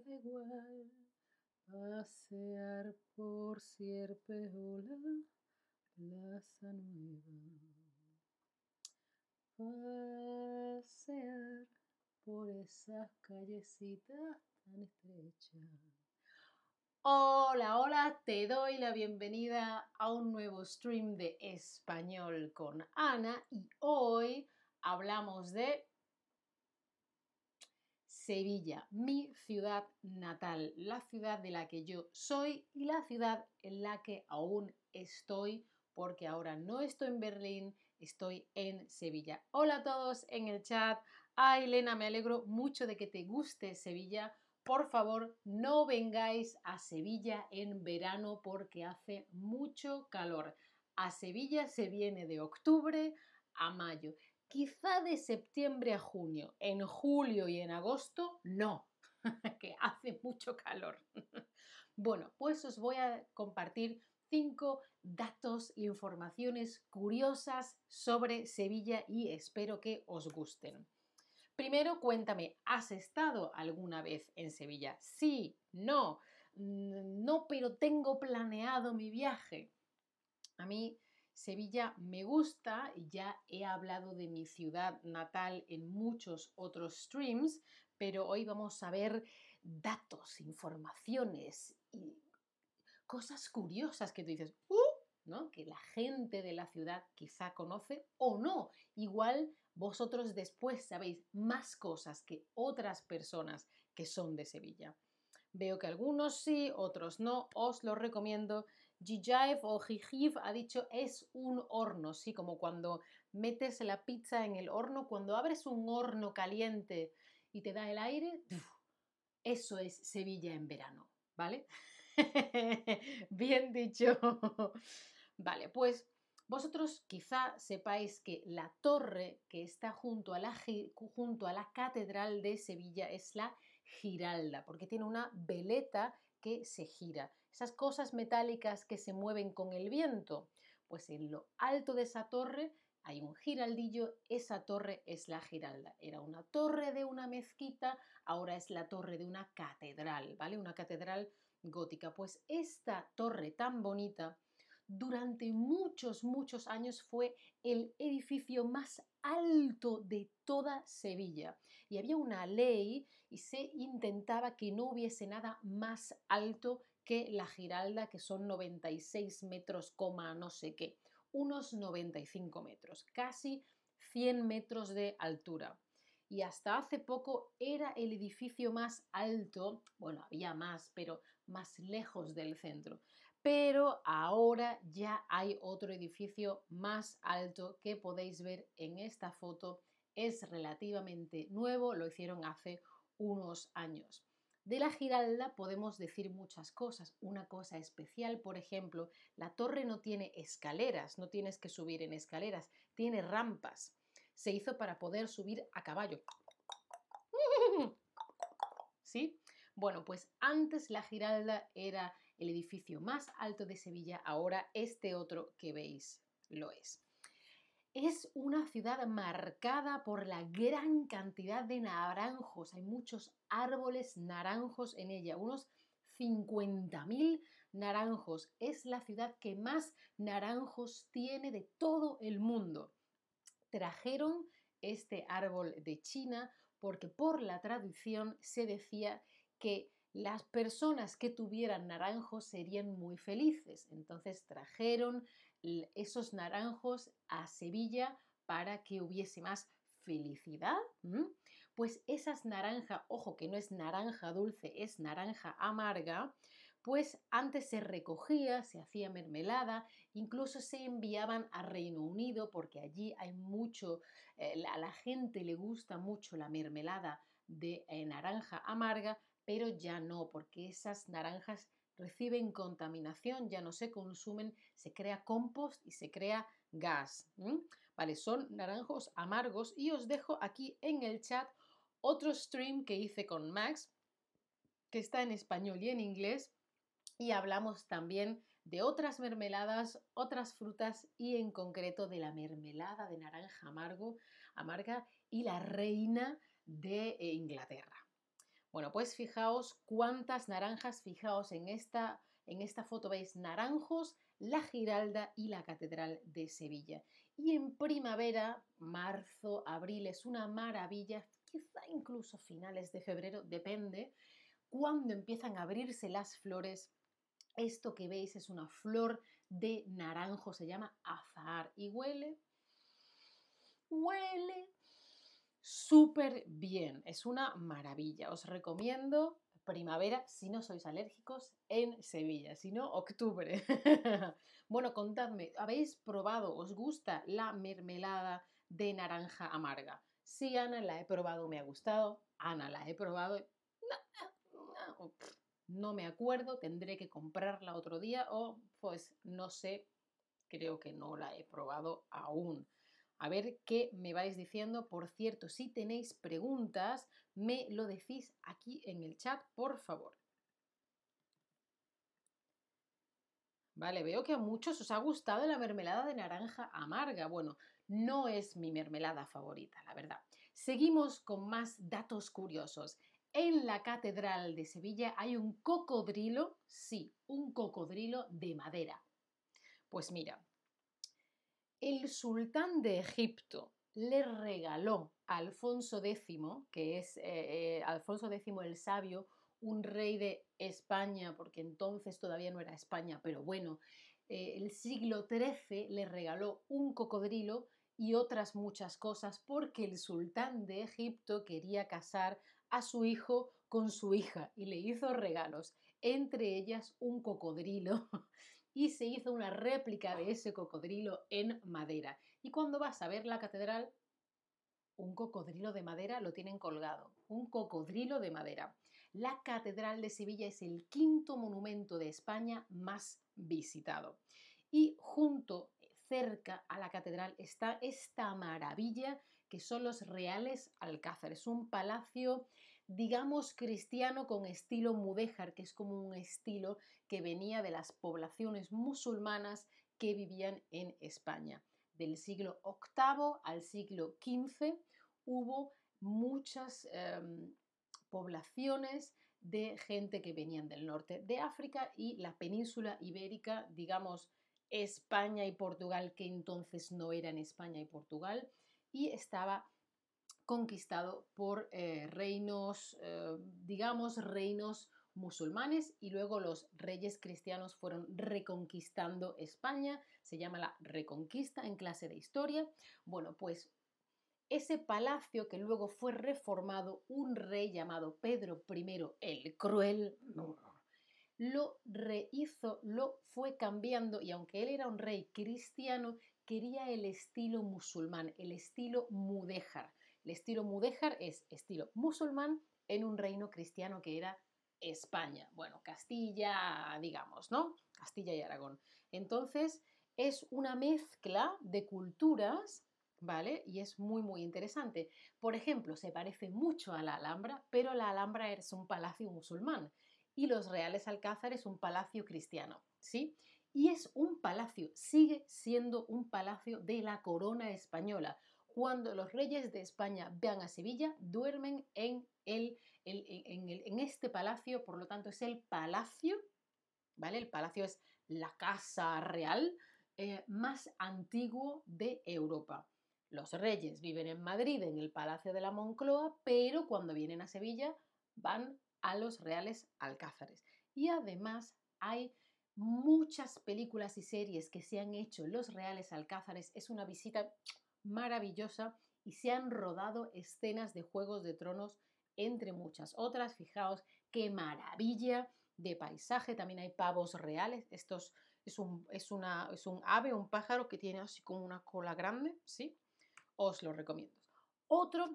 da igual pasear por Sierpeola, Plaza Nueva. Pasear por esas callecitas tan estrechas. Hola, hola, te doy la bienvenida a un nuevo stream de español con Ana y hoy hablamos de Sevilla, mi ciudad natal, la ciudad de la que yo soy y la ciudad en la que aún estoy, porque ahora no estoy en Berlín, estoy en Sevilla. Hola a todos en el chat. Ah, Elena, me alegro mucho de que te guste Sevilla. Por favor, no vengáis a Sevilla en verano porque hace mucho calor. A Sevilla se viene de octubre a mayo quizá de septiembre a junio. En julio y en agosto, no, que hace mucho calor. bueno, pues os voy a compartir cinco datos e informaciones curiosas sobre Sevilla y espero que os gusten. Primero, cuéntame, ¿has estado alguna vez en Sevilla? Sí, no, mm, no, pero tengo planeado mi viaje. A mí Sevilla me gusta, ya he hablado de mi ciudad natal en muchos otros streams, pero hoy vamos a ver datos, informaciones y cosas curiosas que tú dices, ¡uh! ¿no? Que la gente de la ciudad quizá conoce o no. Igual vosotros después sabéis más cosas que otras personas que son de Sevilla. Veo que algunos sí, otros no. Os lo recomiendo Jijaev o Jijiv ha dicho es un horno, sí, como cuando metes la pizza en el horno, cuando abres un horno caliente y te da el aire, eso es Sevilla en verano, ¿vale? Bien dicho. vale, pues vosotros quizá sepáis que la torre que está junto a la, junto a la catedral de Sevilla es la Giralda, porque tiene una veleta que se gira esas cosas metálicas que se mueven con el viento. Pues en lo alto de esa torre hay un giraldillo, esa torre es la giralda. Era una torre de una mezquita, ahora es la torre de una catedral, ¿vale? Una catedral gótica. Pues esta torre tan bonita durante muchos, muchos años fue el edificio más alto de toda Sevilla. Y había una ley y se intentaba que no hubiese nada más alto que la Giralda, que son 96 metros, no sé qué, unos 95 metros, casi 100 metros de altura. Y hasta hace poco era el edificio más alto, bueno, había más, pero más lejos del centro. Pero ahora ya hay otro edificio más alto que podéis ver en esta foto. Es relativamente nuevo, lo hicieron hace unos años. De la Giralda podemos decir muchas cosas. Una cosa especial, por ejemplo, la torre no tiene escaleras, no tienes que subir en escaleras, tiene rampas. Se hizo para poder subir a caballo. ¿Sí? Bueno, pues antes la Giralda era el edificio más alto de Sevilla, ahora este otro que veis lo es. Es una ciudad marcada por la gran cantidad de naranjos. Hay muchos árboles naranjos en ella, unos 50.000 naranjos. Es la ciudad que más naranjos tiene de todo el mundo. Trajeron este árbol de China porque por la tradición se decía que las personas que tuvieran naranjos serían muy felices. Entonces trajeron esos naranjos a Sevilla para que hubiese más felicidad, pues esas naranjas, ojo que no es naranja dulce, es naranja amarga, pues antes se recogía, se hacía mermelada, incluso se enviaban a Reino Unido porque allí hay mucho, eh, a la gente le gusta mucho la mermelada de eh, naranja amarga, pero ya no, porque esas naranjas reciben contaminación, ya no se consumen, se crea compost y se crea gas. Vale, son naranjos amargos y os dejo aquí en el chat otro stream que hice con Max, que está en español y en inglés, y hablamos también de otras mermeladas, otras frutas y en concreto de la mermelada de naranja amargo, amarga y la reina de eh, Inglaterra. Bueno, pues fijaos cuántas naranjas, fijaos en esta, en esta foto, veis naranjos, la Giralda y la Catedral de Sevilla. Y en primavera, marzo, abril, es una maravilla, quizá incluso finales de febrero, depende, cuando empiezan a abrirse las flores. Esto que veis es una flor de naranjo, se llama azahar y huele, huele súper bien, es una maravilla. Os recomiendo primavera si no sois alérgicos en Sevilla, si no octubre. bueno, contadme, ¿habéis probado, os gusta la mermelada de naranja amarga? Sí, Ana, la he probado, me ha gustado. Ana, la he probado. No, me acuerdo, tendré que comprarla otro día o pues no sé, creo que no la he probado aún. A ver qué me vais diciendo. Por cierto, si tenéis preguntas, me lo decís aquí en el chat, por favor. Vale, veo que a muchos os ha gustado la mermelada de naranja amarga. Bueno, no es mi mermelada favorita, la verdad. Seguimos con más datos curiosos. En la Catedral de Sevilla hay un cocodrilo, sí, un cocodrilo de madera. Pues mira, el sultán de Egipto le regaló a Alfonso X, que es eh, eh, Alfonso X el Sabio, un rey de España, porque entonces todavía no era España, pero bueno, eh, el siglo XIII le regaló un cocodrilo y otras muchas cosas porque el sultán de Egipto quería casar a su hijo con su hija y le hizo regalos, entre ellas un cocodrilo y se hizo una réplica de ese cocodrilo en madera. Y cuando vas a ver la catedral, un cocodrilo de madera lo tienen colgado, un cocodrilo de madera. La Catedral de Sevilla es el quinto monumento de España más visitado. Y junto, cerca a la catedral, está esta maravilla que son los Reales Alcázares, un palacio digamos, cristiano con estilo mudéjar, que es como un estilo que venía de las poblaciones musulmanas que vivían en España. Del siglo VIII al siglo XV hubo muchas em, poblaciones de gente que venían del norte de África y la península ibérica, digamos, España y Portugal, que entonces no eran España y Portugal, y estaba conquistado por eh, reinos, eh, digamos, reinos musulmanes y luego los reyes cristianos fueron reconquistando España, se llama la reconquista en clase de historia. Bueno, pues ese palacio que luego fue reformado, un rey llamado Pedro I el Cruel, lo rehizo, lo fue cambiando y aunque él era un rey cristiano, quería el estilo musulmán, el estilo mudéjar. El estilo mudéjar es estilo musulmán en un reino cristiano que era España. Bueno, Castilla, digamos, ¿no? Castilla y Aragón. Entonces, es una mezcla de culturas, ¿vale? Y es muy, muy interesante. Por ejemplo, se parece mucho a la Alhambra, pero la Alhambra es un palacio musulmán y los Reales Alcázares un palacio cristiano, ¿sí? Y es un palacio, sigue siendo un palacio de la corona española cuando los reyes de España vean a Sevilla, duermen en, este palacio, por lo tanto es el palacio, ¿vale? El palacio es la casa real eh, más antiguo de Europa. Los reyes viven en Madrid, en el Palacio de la Moncloa, pero cuando vienen a Sevilla van a los Reales Alcázares. Y además hay muchas películas y series que se han hecho en los Reales Alcázares. Es una visita maravillosa y se han rodado escenas de Juegos de Tronos entre muchas otras. Fijaos qué maravilla de paisaje. También hay pavos reales. Estos es un, es, una, es un ave, un pájaro que tiene así como una cola grande, ¿sí? Os lo recomiendo. Otra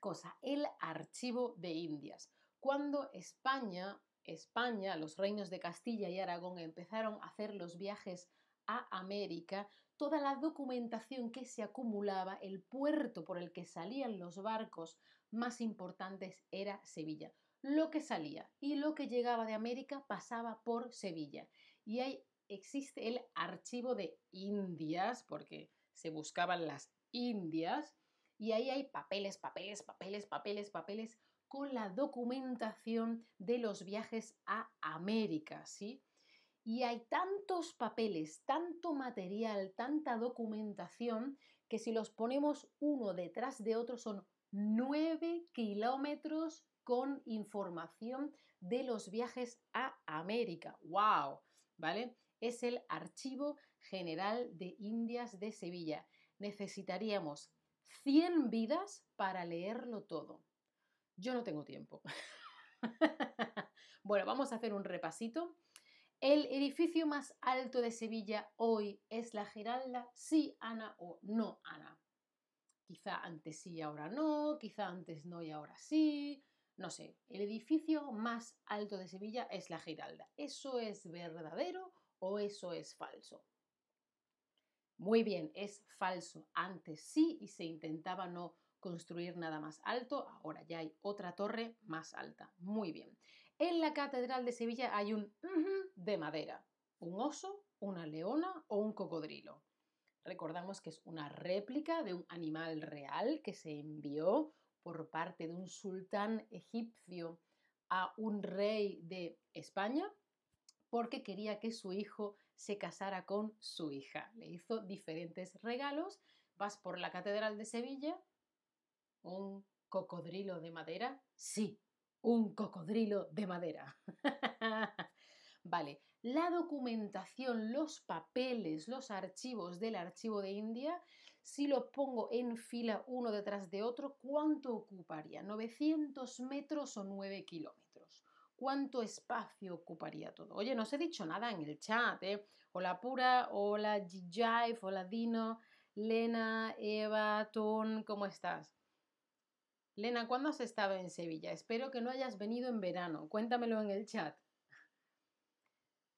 cosa, el archivo de Indias. Cuando España, España, los reinos de Castilla y Aragón empezaron a hacer los viajes a América, toda la documentación que se acumulaba, el puerto por el que salían los barcos más importantes era Sevilla. Lo que salía y lo que llegaba de América pasaba por Sevilla. Y ahí existe el archivo de Indias, porque se buscaban las Indias, y ahí hay papeles, papeles, papeles, papeles, papeles con la documentación de los viajes a América, ¿sí? Y hay tantos papeles, tanto material, tanta documentación, que si los ponemos uno detrás de otro son nueve kilómetros con información de los viajes a América. ¡Wow! ¿Vale? Es el Archivo General de Indias de Sevilla. Necesitaríamos 100 vidas para leerlo todo. Yo no tengo tiempo. bueno, vamos a hacer un repasito. ¿El edificio más alto de Sevilla hoy es la Giralda? Sí, Ana, o no, Ana. Quizá antes sí y ahora no, quizá antes no y ahora sí. No sé, el edificio más alto de Sevilla es la Giralda. ¿Eso es verdadero o eso es falso? Muy bien, es falso. Antes sí y se intentaba no construir nada más alto, ahora ya hay otra torre más alta. Muy bien. En la Catedral de Sevilla hay un de madera, un oso, una leona o un cocodrilo. Recordamos que es una réplica de un animal real que se envió por parte de un sultán egipcio a un rey de España porque quería que su hijo se casara con su hija. Le hizo diferentes regalos. Vas por la Catedral de Sevilla, un cocodrilo de madera. Sí, un cocodrilo de madera. vale, la documentación, los papeles, los archivos del archivo de India, si lo pongo en fila uno detrás de otro, ¿cuánto ocuparía? ¿900 metros o 9 kilómetros? ¿Cuánto espacio ocuparía todo? Oye, no os he dicho nada en el chat, ¿eh? Hola Pura, hola Jive, hola Dino, Lena, Eva, Ton, ¿cómo estás? Lena, ¿cuándo has estado en Sevilla? Espero que no hayas venido en verano. Cuéntamelo en el chat.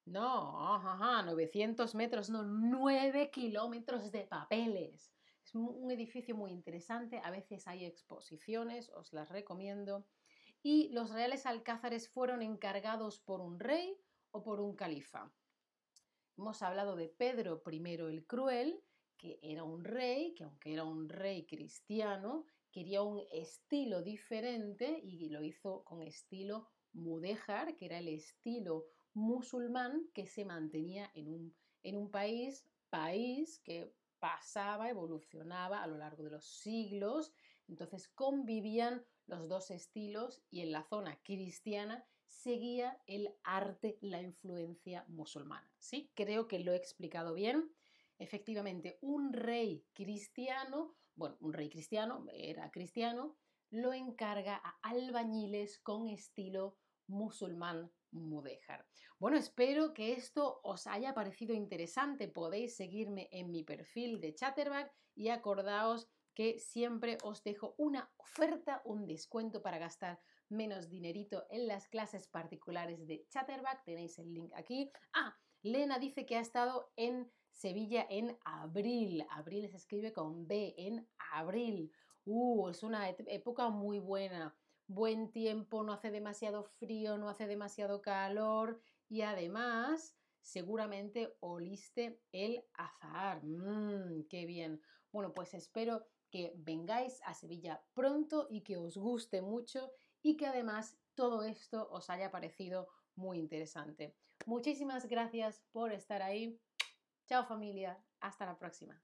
No, ajá, 900 metros, no, 9 kilómetros de papeles. Es un edificio muy interesante, a veces hay exposiciones, os las recomiendo. Y los reales alcázares fueron encargados por un rey o por un califa. Hemos hablado de Pedro I el Cruel, que era un rey, que aunque era un rey cristiano, quería un estilo diferente y lo hizo con estilo mudéjar, que era el estilo musulmán que se mantenía en un, en un país, país que pasaba, evolucionaba a lo largo de los siglos, entonces convivían los dos estilos y en la zona cristiana seguía el arte, la influencia musulmana. ¿Sí? Creo que lo he explicado bien. Efectivamente, un rey cristiano bueno, un rey cristiano, era cristiano, lo encarga a albañiles con estilo musulmán mudéjar. Bueno, espero que esto os haya parecido interesante. Podéis seguirme en mi perfil de Chatterback y acordaos que siempre os dejo una oferta, un descuento para gastar menos dinerito en las clases particulares de Chatterback. Tenéis el link aquí. Ah, Lena dice que ha estado en Sevilla en abril. Abril se escribe con B, en abril. Uh, es una época muy buena. Buen tiempo, no hace demasiado frío, no hace demasiado calor y además seguramente oliste el azahar. Mmm, qué bien. Bueno, pues espero que vengáis a Sevilla pronto y que os guste mucho y que además todo esto os haya parecido muy interesante. Muchísimas gracias por estar ahí. Chao familia, hasta la próxima.